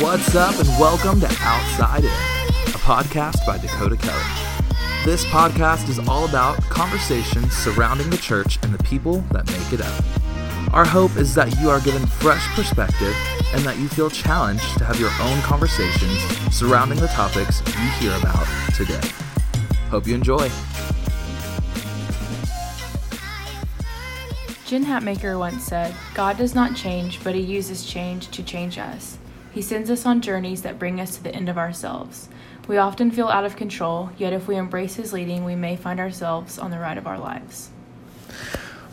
What's up, and welcome to Outside In, a podcast by Dakota Kelly. This podcast is all about conversations surrounding the church and the people that make it up. Our hope is that you are given fresh perspective and that you feel challenged to have your own conversations surrounding the topics you hear about today. Hope you enjoy. Jen Hatmaker once said, God does not change, but He uses change to change us. He sends us on journeys that bring us to the end of ourselves. We often feel out of control, yet if we embrace His leading, we may find ourselves on the ride of our lives.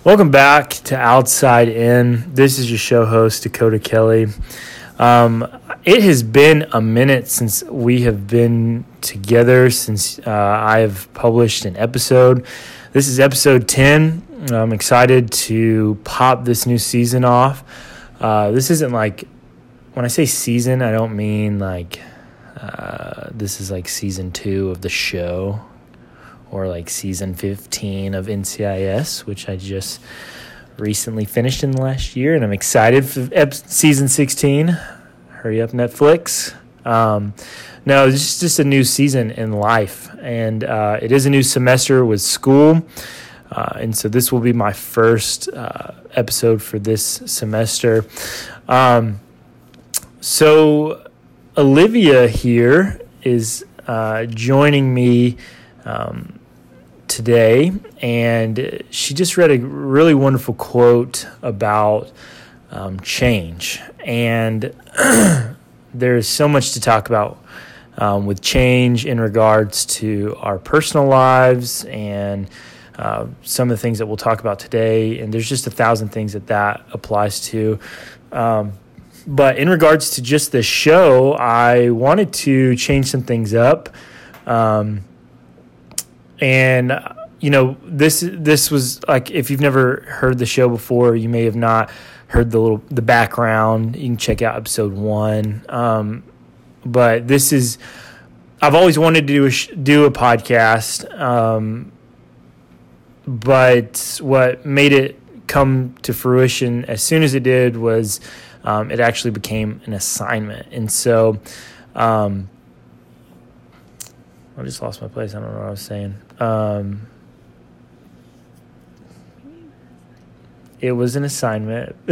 Welcome back to Outside In. This is your show host, Dakota Kelly. Um, it has been a minute since we have been together, since uh, I have published an episode. This is episode 10. I'm excited to pop this new season off. Uh, this isn't like, when I say season, I don't mean like uh, this is like season two of the show or like season 15 of NCIS, which I just recently finished in the last year, and I'm excited for ep- season 16. Hurry up, Netflix. Um, no, it's just, just a new season in life, and uh, it is a new semester with school. Uh, and so this will be my first uh, episode for this semester. Um, so Olivia here is uh, joining me um, today, and she just read a really wonderful quote about um, change. And there's so much to talk about um, with change in regards to our personal lives and uh, some of the things that we'll talk about today. And there's just a thousand things that that applies to. Um, but in regards to just the show, I wanted to change some things up. Um, and you know this this was like if you've never heard the show before, you may have not heard the little the background. You can check out episode one. Um, but this is I've always wanted to do a do a podcast. Um, but what made it come to fruition as soon as it did was um, it actually became an assignment. And so um, I just lost my place. I don't know what I was saying. Um, it was an assignment.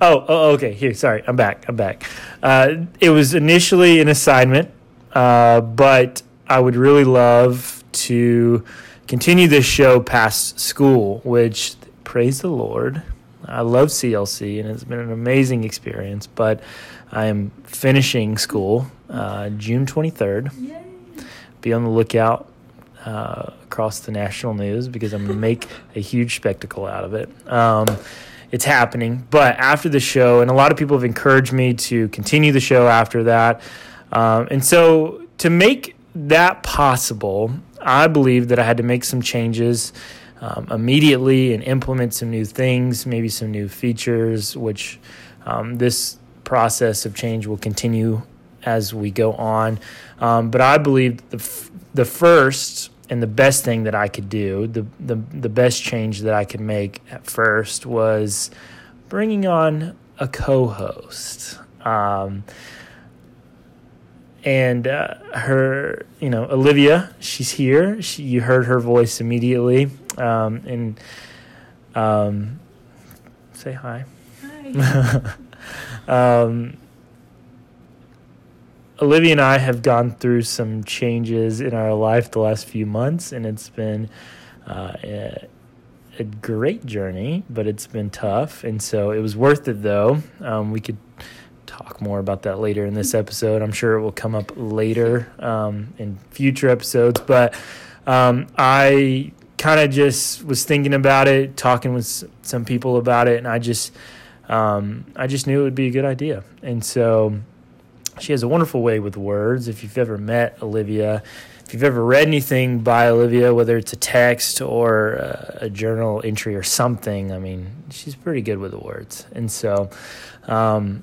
oh, oh, okay. Here, sorry. I'm back. I'm back. Uh, it was initially an assignment, uh, but I would really love to continue this show past school, which, praise the Lord, I love CLC and it's been an amazing experience. But I am finishing school uh, June 23rd. Yay. Be on the lookout uh, across the national news because I'm going to make a huge spectacle out of it. Um, it's happening. But after the show, and a lot of people have encouraged me to continue the show after that. Um, and so to make that possible, I believe that I had to make some changes um, immediately and implement some new things, maybe some new features, which um, this process of change will continue as we go on. Um, but I believe the, f- the first and the best thing that I could do, the, the, the best change that I could make at first was bringing on a co host. Um, and uh, her, you know, Olivia, she's here. She, you heard her voice immediately. Um, and um, say hi. Hi. um, Olivia and I have gone through some changes in our life the last few months, and it's been uh, a, a, great journey, but it's been tough. And so it was worth it, though. Um, we could talk more about that later in this episode. I'm sure it will come up later um, in future episodes, but um, I kind of just was thinking about it, talking with some people about it, and I just um, I just knew it would be a good idea. And so she has a wonderful way with words. If you've ever met Olivia, if you've ever read anything by Olivia, whether it's a text or a, a journal entry or something, I mean, she's pretty good with the words. And so, um,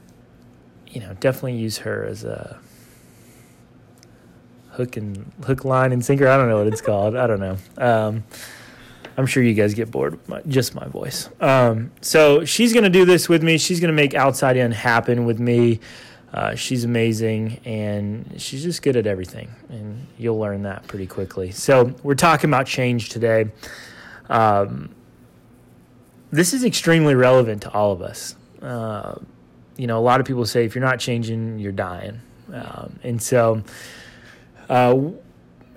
you know, definitely use her as a hook and hook, line, and sinker. I don't know what it's called. I don't know. Um, I'm sure you guys get bored with my, just my voice. Um, so she's going to do this with me. She's going to make Outside In happen with me. uh, she's amazing and she's just good at everything. And you'll learn that pretty quickly. So, we're talking about change today. Um, this is extremely relevant to all of us. Uh, you know, a lot of people say if you're not changing, you're dying. Um, and so, uh,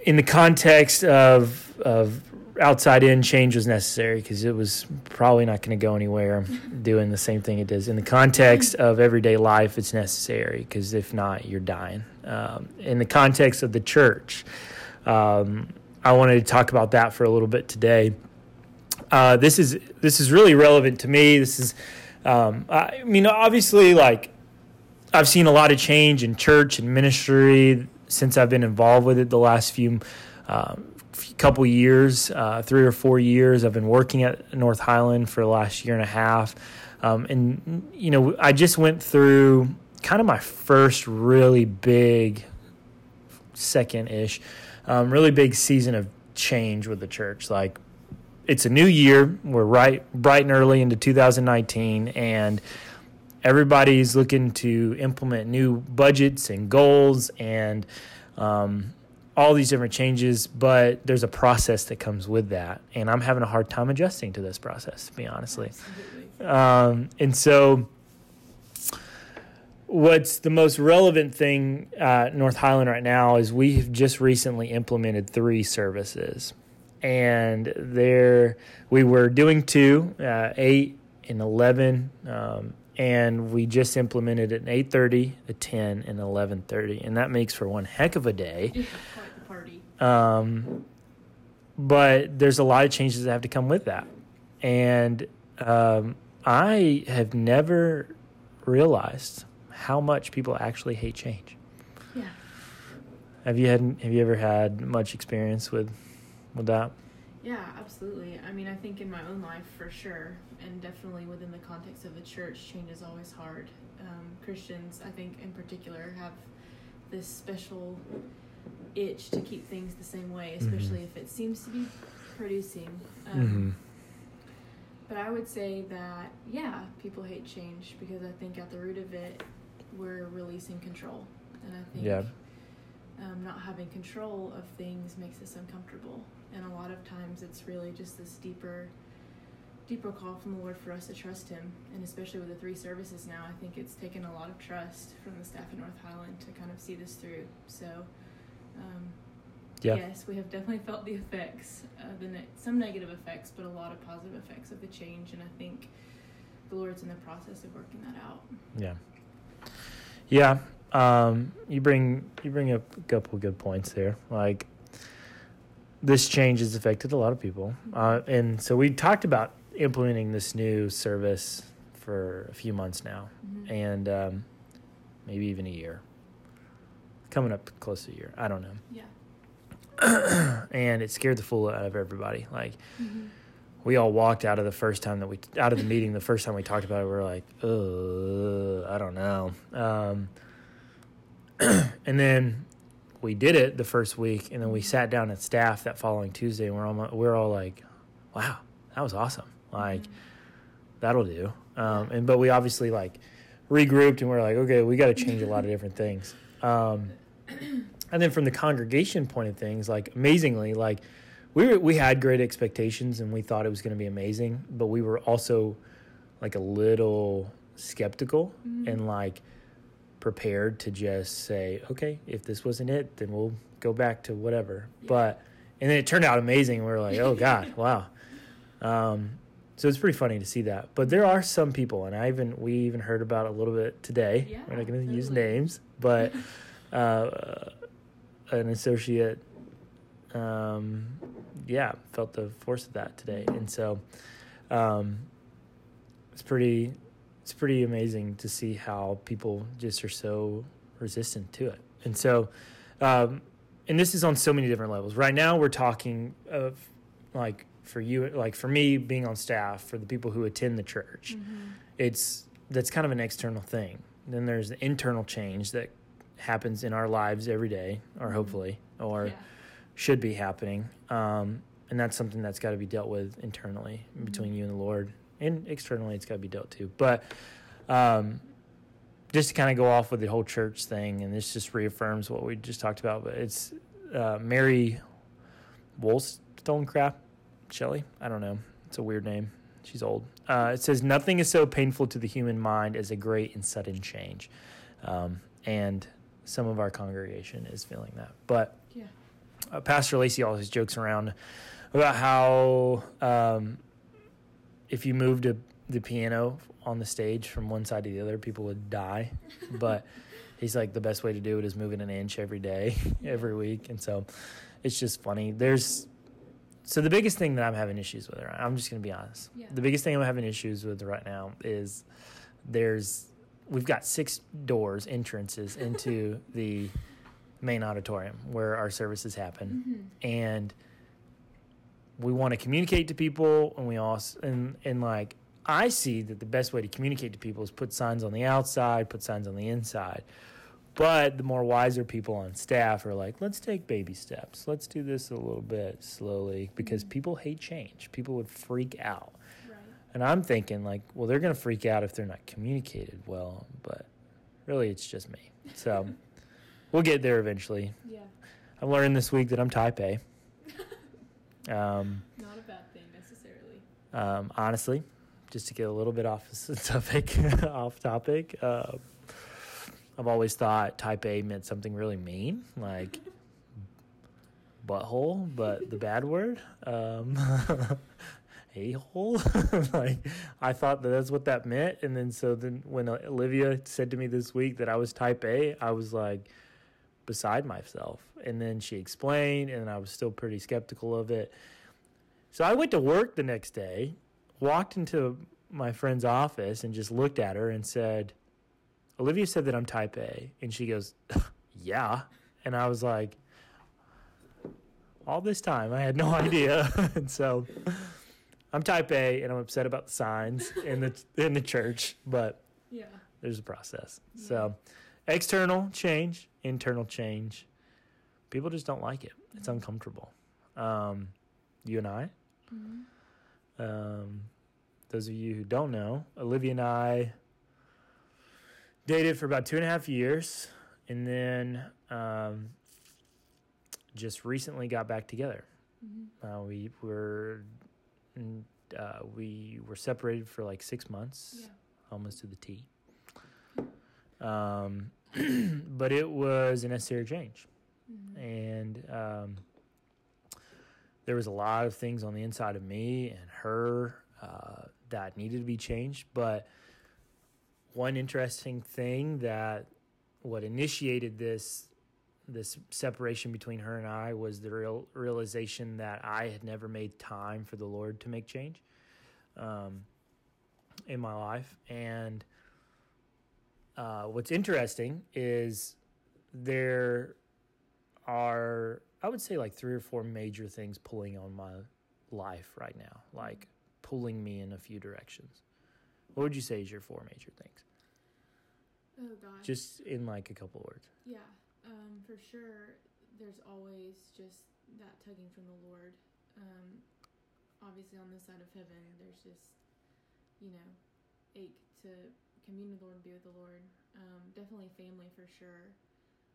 in the context of, of outside in change was necessary because it was probably not going to go anywhere doing the same thing it does. In the context of everyday life, it's necessary because if not, you're dying. Um, in the context of the church, um, I wanted to talk about that for a little bit today. Uh, this is this is really relevant to me. This is, um, I mean, obviously, like I've seen a lot of change in church and ministry since I've been involved with it the last few um, couple years, uh, three or four years. I've been working at North Highland for the last year and a half. Um, and, you know, I just went through kind of my first really big, second ish, um, really big season of change with the church. Like, it's a new year. We're right, bright and early into 2019. And, everybody's looking to implement new budgets and goals and um, all these different changes, but there's a process that comes with that. And I'm having a hard time adjusting to this process, to be honestly. Um, and so, what's the most relevant thing at North Highland right now is we have just recently implemented three services. And there, we were doing two, uh, eight and 11. Um, and we just implemented an 8.30 a 10 and 11.30 and that makes for one heck of a day party. um, but there's a lot of changes that have to come with that and um, i have never realized how much people actually hate change Yeah. have you had have you ever had much experience with with that Yeah, absolutely. I mean, I think in my own life for sure, and definitely within the context of the church, change is always hard. Um, Christians, I think in particular, have this special itch to keep things the same way, especially if it seems to be producing. Um, mm-hmm. But I would say that, yeah, people hate change because I think at the root of it, we're releasing control. And I think Yeah. um, not having control of things makes us uncomfortable. And a lot of times it's really just this deeper, deeper call from the Lord for us to trust Him. And especially with the three services now, I think it's taken a lot of trust from the staff in North Highland to kind of see this through. So, um, yeah Yes, we have definitely felt the effects, uh, the ne- some negative effects, but a lot of positive effects of the change, and I think the Lord's in the process of working that out. Yeah. Yeah. Um, you bring you bring up a couple of good points there. Like this change has affected a lot of people, uh, and so we talked about implementing this new service for a few months now, Mhm. and um, maybe even a year. Coming up close to a year. I don't know. Yeah. and it scared the fool out of everybody. Like Mm-hmm. we all walked out of the first time that we out of the meeting the first time we talked about it we were like uh i don't know um, and then we did it the first week and then we sat down at staff that following tuesday and we're all we're all like wow that was awesome. Like that'll do. Um, and but we obviously like regrouped and we're like okay we got to change a lot of different things. Um, and then from the congregation point of things like amazingly like we were, we had great expectations and we thought it was going to be amazing but we were also like a little skeptical and like prepared to just say okay if this wasn't it then we'll go back to whatever. But and then it turned out amazing. We were like oh god wow. Um, so it's pretty funny to see that. But there are some people and i even we even heard about a little bit today. Yeah, we're not going to use names but uh, an associate um, yeah, felt the force of that today, and so um, it's pretty it's pretty amazing to see how people just are so resistant to it, and so um, and this is on so many different levels. Right now, we're talking of like for you, like for me being on staff, for the people who attend the church, it's that's kind of an external thing. Then there's the internal change that happens in our lives every day, or hopefully, or Yeah. should be happening. Um, and that's something that's got to be dealt with internally between you and the Lord, and externally it's got to be dealt to. But um, just to kind of go off with the whole church thing, and this just reaffirms what we just talked about. But it's uh, Mary Wollstonecraft Shelley. I don't know. It's a weird name. She's old. Uh, it says nothing is so painful to the human mind as a great and sudden change, um, and some of our congregation is feeling that. But Yeah. uh, Pastor Lacey always jokes around about how um, if you moved a, the piano on the stage from one side to the other, people would die. but he's like, the best way to do it is moving an inch every day, every week. And so it's just funny. There's so the biggest thing that I'm having issues with, I'm just going to be honest. Yeah. The biggest thing I'm having issues with right now is there's we've got six doors entrances into the main auditorium where our services happen mm-hmm. and we want to communicate to people and we also and and like I see that the best way to communicate to people is put signs on the outside, put signs on the inside. But the more wiser people on staff are like, let's take baby steps. Let's do this a little bit slowly because mm-hmm. people hate change. People would freak out. Right. And I'm thinking like, well, they're going to freak out if they're not communicated well, but really it's just me. So we'll get there eventually. Yeah. I've learned this week that I'm type A. Um, Not a bad thing necessarily. um, honestly, just to get a little bit off topic, off topic, uh, I've always thought type A meant something really mean, like butthole, but the bad word, um, a hole. like I thought that that's what that meant, and then so then when Olivia said to me this week that I was type A, I was like beside myself, and then she explained, and I was still pretty skeptical of it. So I went to work the next day, walked into my friend's office, and just looked at her and said, Olivia said that I'm type A. And she goes, Yeah. And I was like, All this time, I had no idea. and so I'm type A, and I'm upset about the signs in the, in the church, but Yeah. there's a process. So external change, internal change. People just don't like it. It's uncomfortable. Um, you and I, um, those of you who don't know, Olivia and I dated for about two and a half years, and then um, just recently got back together. Uh, we were uh, we were separated for like six months, Yeah. almost to the T. Um, but it was a necessary change, and um, there was a lot of things on the inside of me and her uh, that needed to be changed. But one interesting thing that what initiated this this separation between her and I was the real realization that I had never made time for the Lord to make change um, in my life. And uh, what's interesting is there are, I would say, like three or four major things pulling on my life right now, like pulling me in a few directions. What would you say is your four major things? Oh gosh. Just in like a couple words. Yeah, um, for sure. There's always just that tugging from the Lord. Um, obviously, on this side of heaven, there's just, you know, ache to commune with the Lord be with the Lord. Um, definitely family for sure.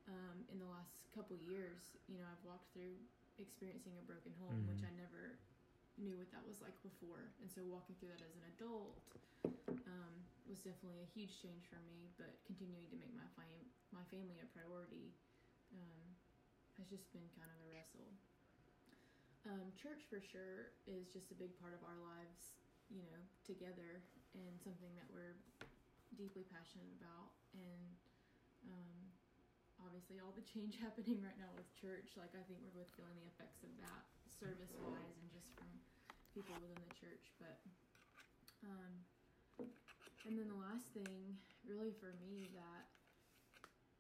Um, in the last couple years, you know, I've walked through experiencing a broken home, which Mhm. I never knew what that was like before. And so walking through that as an adult um, was definitely a huge change for me. But continuing to make my fam- my family a priority um, has just been kind of a wrestle. Um, church for sure is just a big part of our lives, you know, together, and something that we're deeply passionate about. And um, obviously, all the change happening right now with church, like I think we're both feeling the effects of that, service wise, and just from people within the church. But um, and then the last thing, really for me, that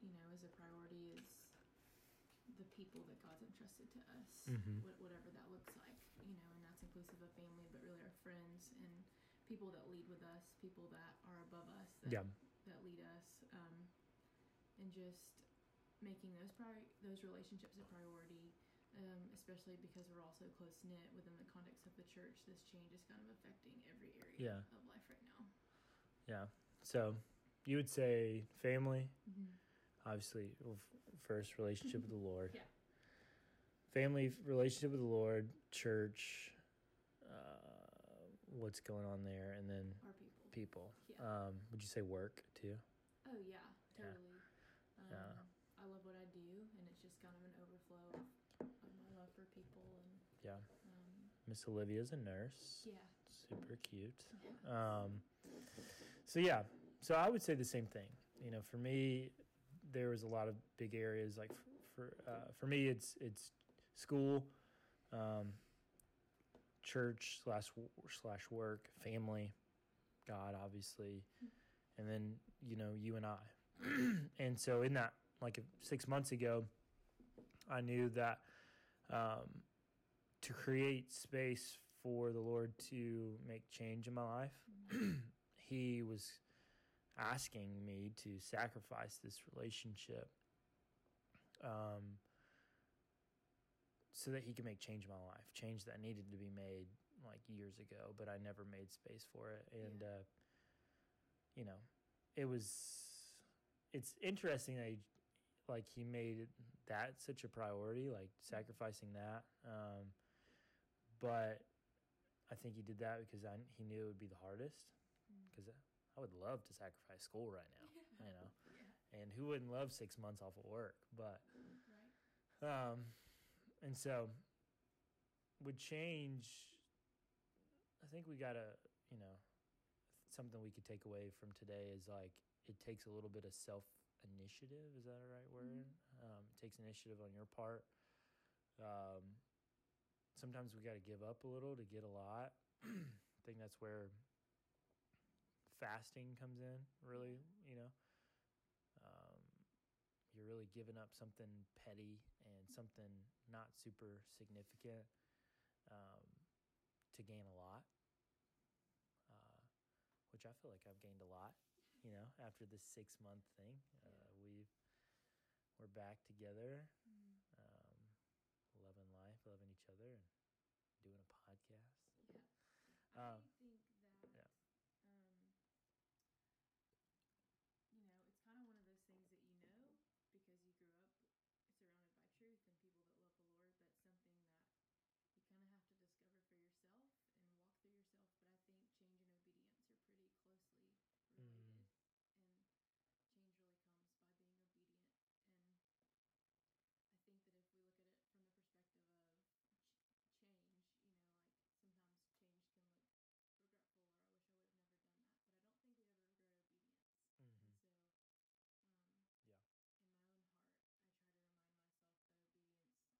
you know is a priority is the people that God's entrusted to us, Mhm. whatever that looks like, you know, and that's inclusive of family, but really our friends and people that lead with us, people that are above us, that, Yeah. that lead us, um, and just making those prior- those relationships a priority. Um, especially because we're also close knit within the context of the church, this change is kind of affecting every area Yeah. of life right now. Yeah. So you would say family, Mhm. obviously, first relationship with the Lord. Yeah. Family relationship with the Lord, church, what's going on there, and then Our people. people. Yeah. Um, would you say work too? Oh yeah, Yeah. totally. Um, Yeah. I love what I do, and it's just kind of an overflow of, of my love for people and Yeah. um, Miss Olivia's a nurse. yeah. Super cute. Um, so yeah, so I would say the same thing. You know, for me, there was a lot of big areas. Like for uh, for me, it's it's school, um, church slash slash work, family, God, obviously, and then you know you and I. and so in that, like six months ago, I knew that um, to create space for the Lord to make change in my life, He was asking me to sacrifice this relationship um, so that He could make change in my life, change that needed to be made like years ago, but I never made space for it. And, Yeah. uh, you know, it was, it's interesting that he, like, he made that such a priority, like sacrificing that. Um, but I think he did that because I, he knew it would be the hardest. Mm. Because I would love to sacrifice school right now, you know, Yeah. and who wouldn't love six months off of work? But Right. um, and so would change. I think we gotta, you know, something we could take away from today is like it takes a little bit of self initiative. Is that a right word? Um, it takes initiative on your part. Um, sometimes we got to give up a little to get a lot. I think that's where fasting comes in. Really, you know. You're really giving up something petty and something not super significant um, to gain a lot. Uh, which I feel like I've gained a lot, you know, after this six month thing. Uh, we've we're back together, Mm. um, loving life, loving each other, and doing a podcast. Yeah. Um, I think that yeah. um, you know, it's kind of one of those things that you know because you grew up surrounded by truth and people that love the Lord, but something that you kind of have to discover for yourself and walk through yourself. But I think change and obedience are pretty closely related, and change really comes by being obedient. And I think that if we look at it from the perspective of ch- change, you know, like sometimes change can look regretful or I wish I would have never done that. But I don't think we ever regret obedience. Mhm. And so, um, Yeah. in my own heart, I try to remind myself that obedience, you know, paves the way for change in our lives. And if God's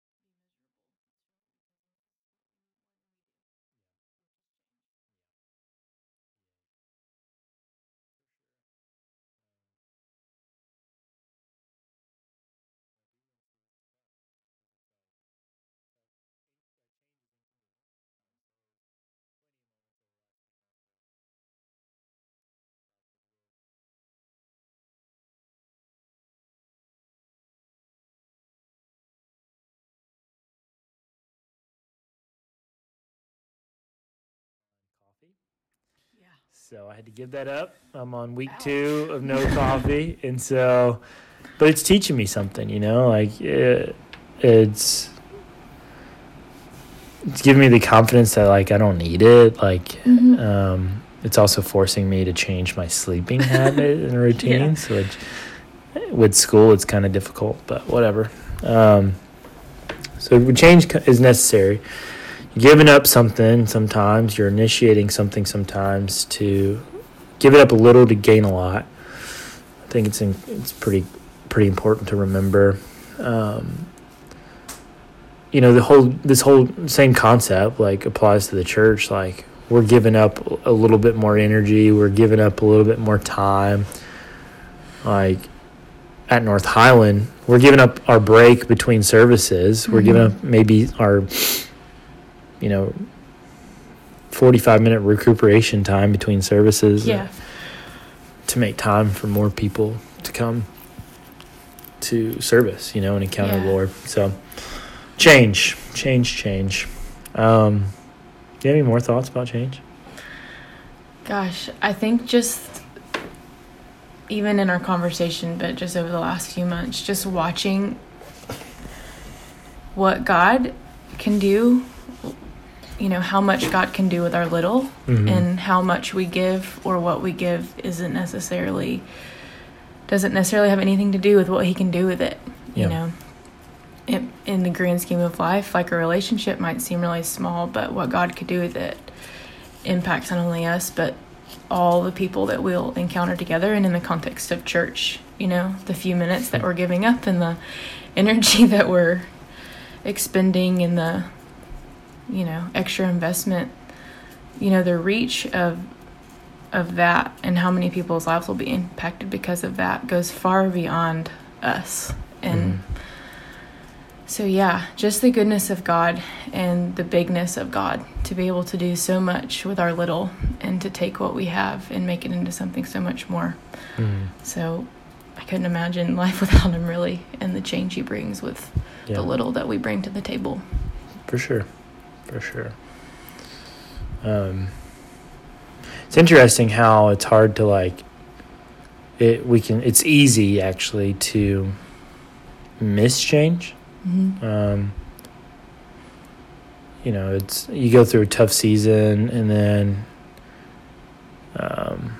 asking us to do it, it's not because He's mean or Yeah. wants to take things away from us or ask us to be miserable. It's really because He loves us more than we do, which is change. Coffee. Yeah. So I had to give that up. I'm on week two of no coffee, and so, but it's teaching me something, you know. Like it, it's it's giving me the confidence that like I don't need it. Like um, it's also forcing me to change my sleeping habit and routines, which with school it's kind of difficult, but whatever. Um, so change is necessary giving up something sometimes you're initiating something sometimes to give it up a little to gain a lot. I think it's in, it's pretty pretty important to remember. Um, you know the whole this whole same concept like applies to the church. Like we're giving up a little bit more energy. We're giving up a little bit more time. Like at north highland we're giving up our break between services. We're giving up maybe our you know 45 minute recuperation time between services Yeah. to make time for more people to come to service, you know, and encounter the Lord. So change, change, change. Um, do you have any more thoughts about change? Gosh, I think just even in our conversation, but just over the last few months, just watching what God can do, you know, how much God can do with our little Mhm. and how much we give or what we give isn't necessarily doesn't necessarily have anything to do with what he can do with it you know it, in the grand scheme of life like a relationship might seem really small but what god could do with it impacts not only us but all the people that we'll encounter together and in the context of church you know the few minutes that we're giving up and the energy that we're expending and the you know extra investment you know the reach of of that and how many people's lives will be impacted because of that goes far beyond us. And Mhm. so yeah just the goodness of god and the bigness of god to be able to do so much with our little and to take what we have and make it into something so much more. Mhm. so i couldn't imagine life without him really and the change he brings with Yeah, the little that we bring to the table. For sure, for sure. Um, it's interesting how it's hard to like. It we can. It's easy actually to miss change. mm-hmm. Um, you know, it's you go through a tough season and then, um,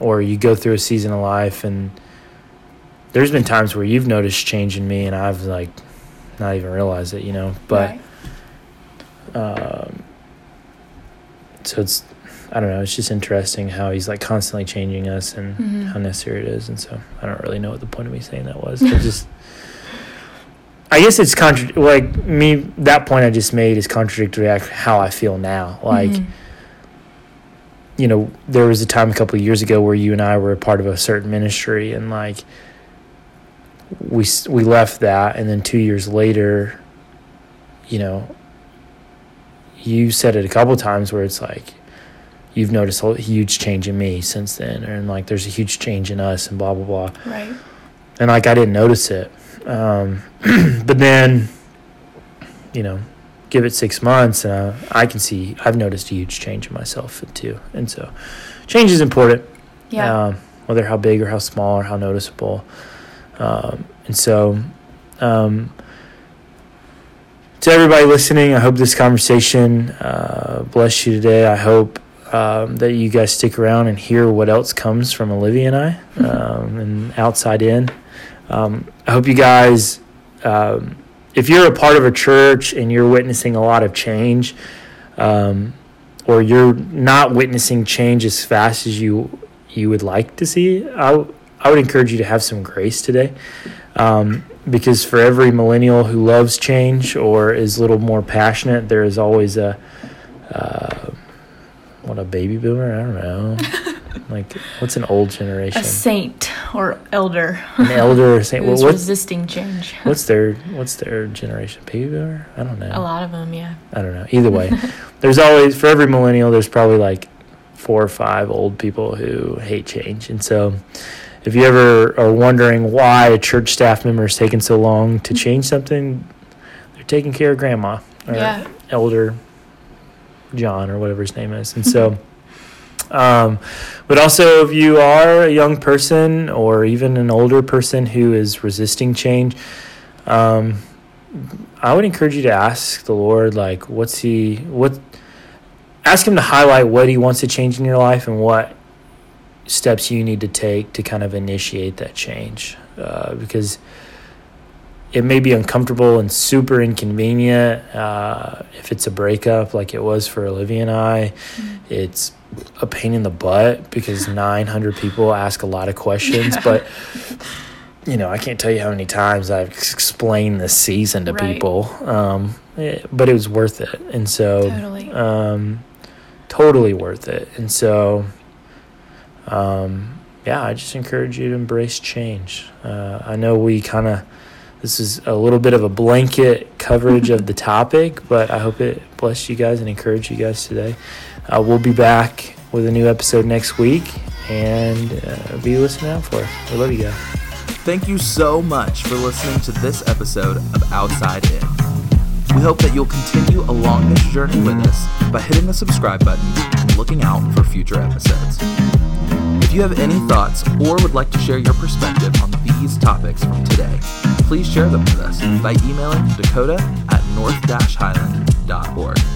or you go through a season of life and there's been times where you've noticed change in me and I've like not even realized it, you know, but, um, so it's, I don't know, it's just interesting how he's like constantly changing us and Mhm. how necessary it is. And so I don't really know what the point of me saying that was. I just, I guess it's contra- like me, that point I just made is contradictory to how I feel now. Like, Mhm. you know, there was a time a couple of years ago where you and I were a part of a certain ministry, and like we we left that, and then two years later, you know, you said it a couple of times where it's like you've noticed a huge change in me since then, and like there's a huge change in us, and blah blah blah, right. And like I didn't notice it, um, but then, you know, give it six months, and uh, I can see I've noticed a huge change in myself too, and so change is important. Yeah. Um, whether how big or how small or how noticeable. Um, and so, um, to everybody listening, I hope this conversation uh, bless you today. I hope um, that you guys stick around and hear what else comes from Olivia and I um, and outside in. Um, I hope you guys, um, if you're a part of a church and you're witnessing a lot of change, um, or you're not witnessing change as fast as you you would like to see, I, I would encourage you to have some grace today. Um, because for every millennial who loves change or is a little more passionate, there is always a, uh, what, a baby boomer? I don't know. like, what's an old generation? a saint or elder An elder or saint? who's what, resisting change what's their what's their generation? Baby boomer? I don't know. a lot of them yeah I don't know. Either way, there's always for every millennial, there's probably like four or five old people who hate change, and so if you ever are wondering why a church staff member is taking so long to change something, they're taking care of grandma or Yeah. elder John or whatever his name is, and so. Um, but also, if you are a young person or even an older person who is resisting change, um, I would encourage you to ask the Lord, like, what's He, what, ask Him to highlight what He wants to change in your life and what steps you need to take to kind of initiate that change. Uh, because it may be uncomfortable and super inconvenient uh, if it's a breakup like it was for Olivia and I. It's a pain in the butt because 900 people ask a lot of questions, Yeah. but you know, I can't tell you how many times I've explained this season to Right. people. Um, eh, but it was worth it. And so, Totally. um, totally worth it. And so, um, yeah, I just encourage you to embrace change. Uh, I know we kind of, this is a little bit of a blanket coverage of the topic, but I hope it blessed you guys and encouraged you guys today. Uh, we'll be back with a new episode next week and uh, be listening out for it. We love you guys. Thank you so much for listening to this episode of Outside In. We hope that you'll continue along this journey with us by hitting the subscribe button and looking out for future episodes. You have any thoughts or would like to share your perspective on these topics from today, please share them with us by emailing dakota at north-highland.org.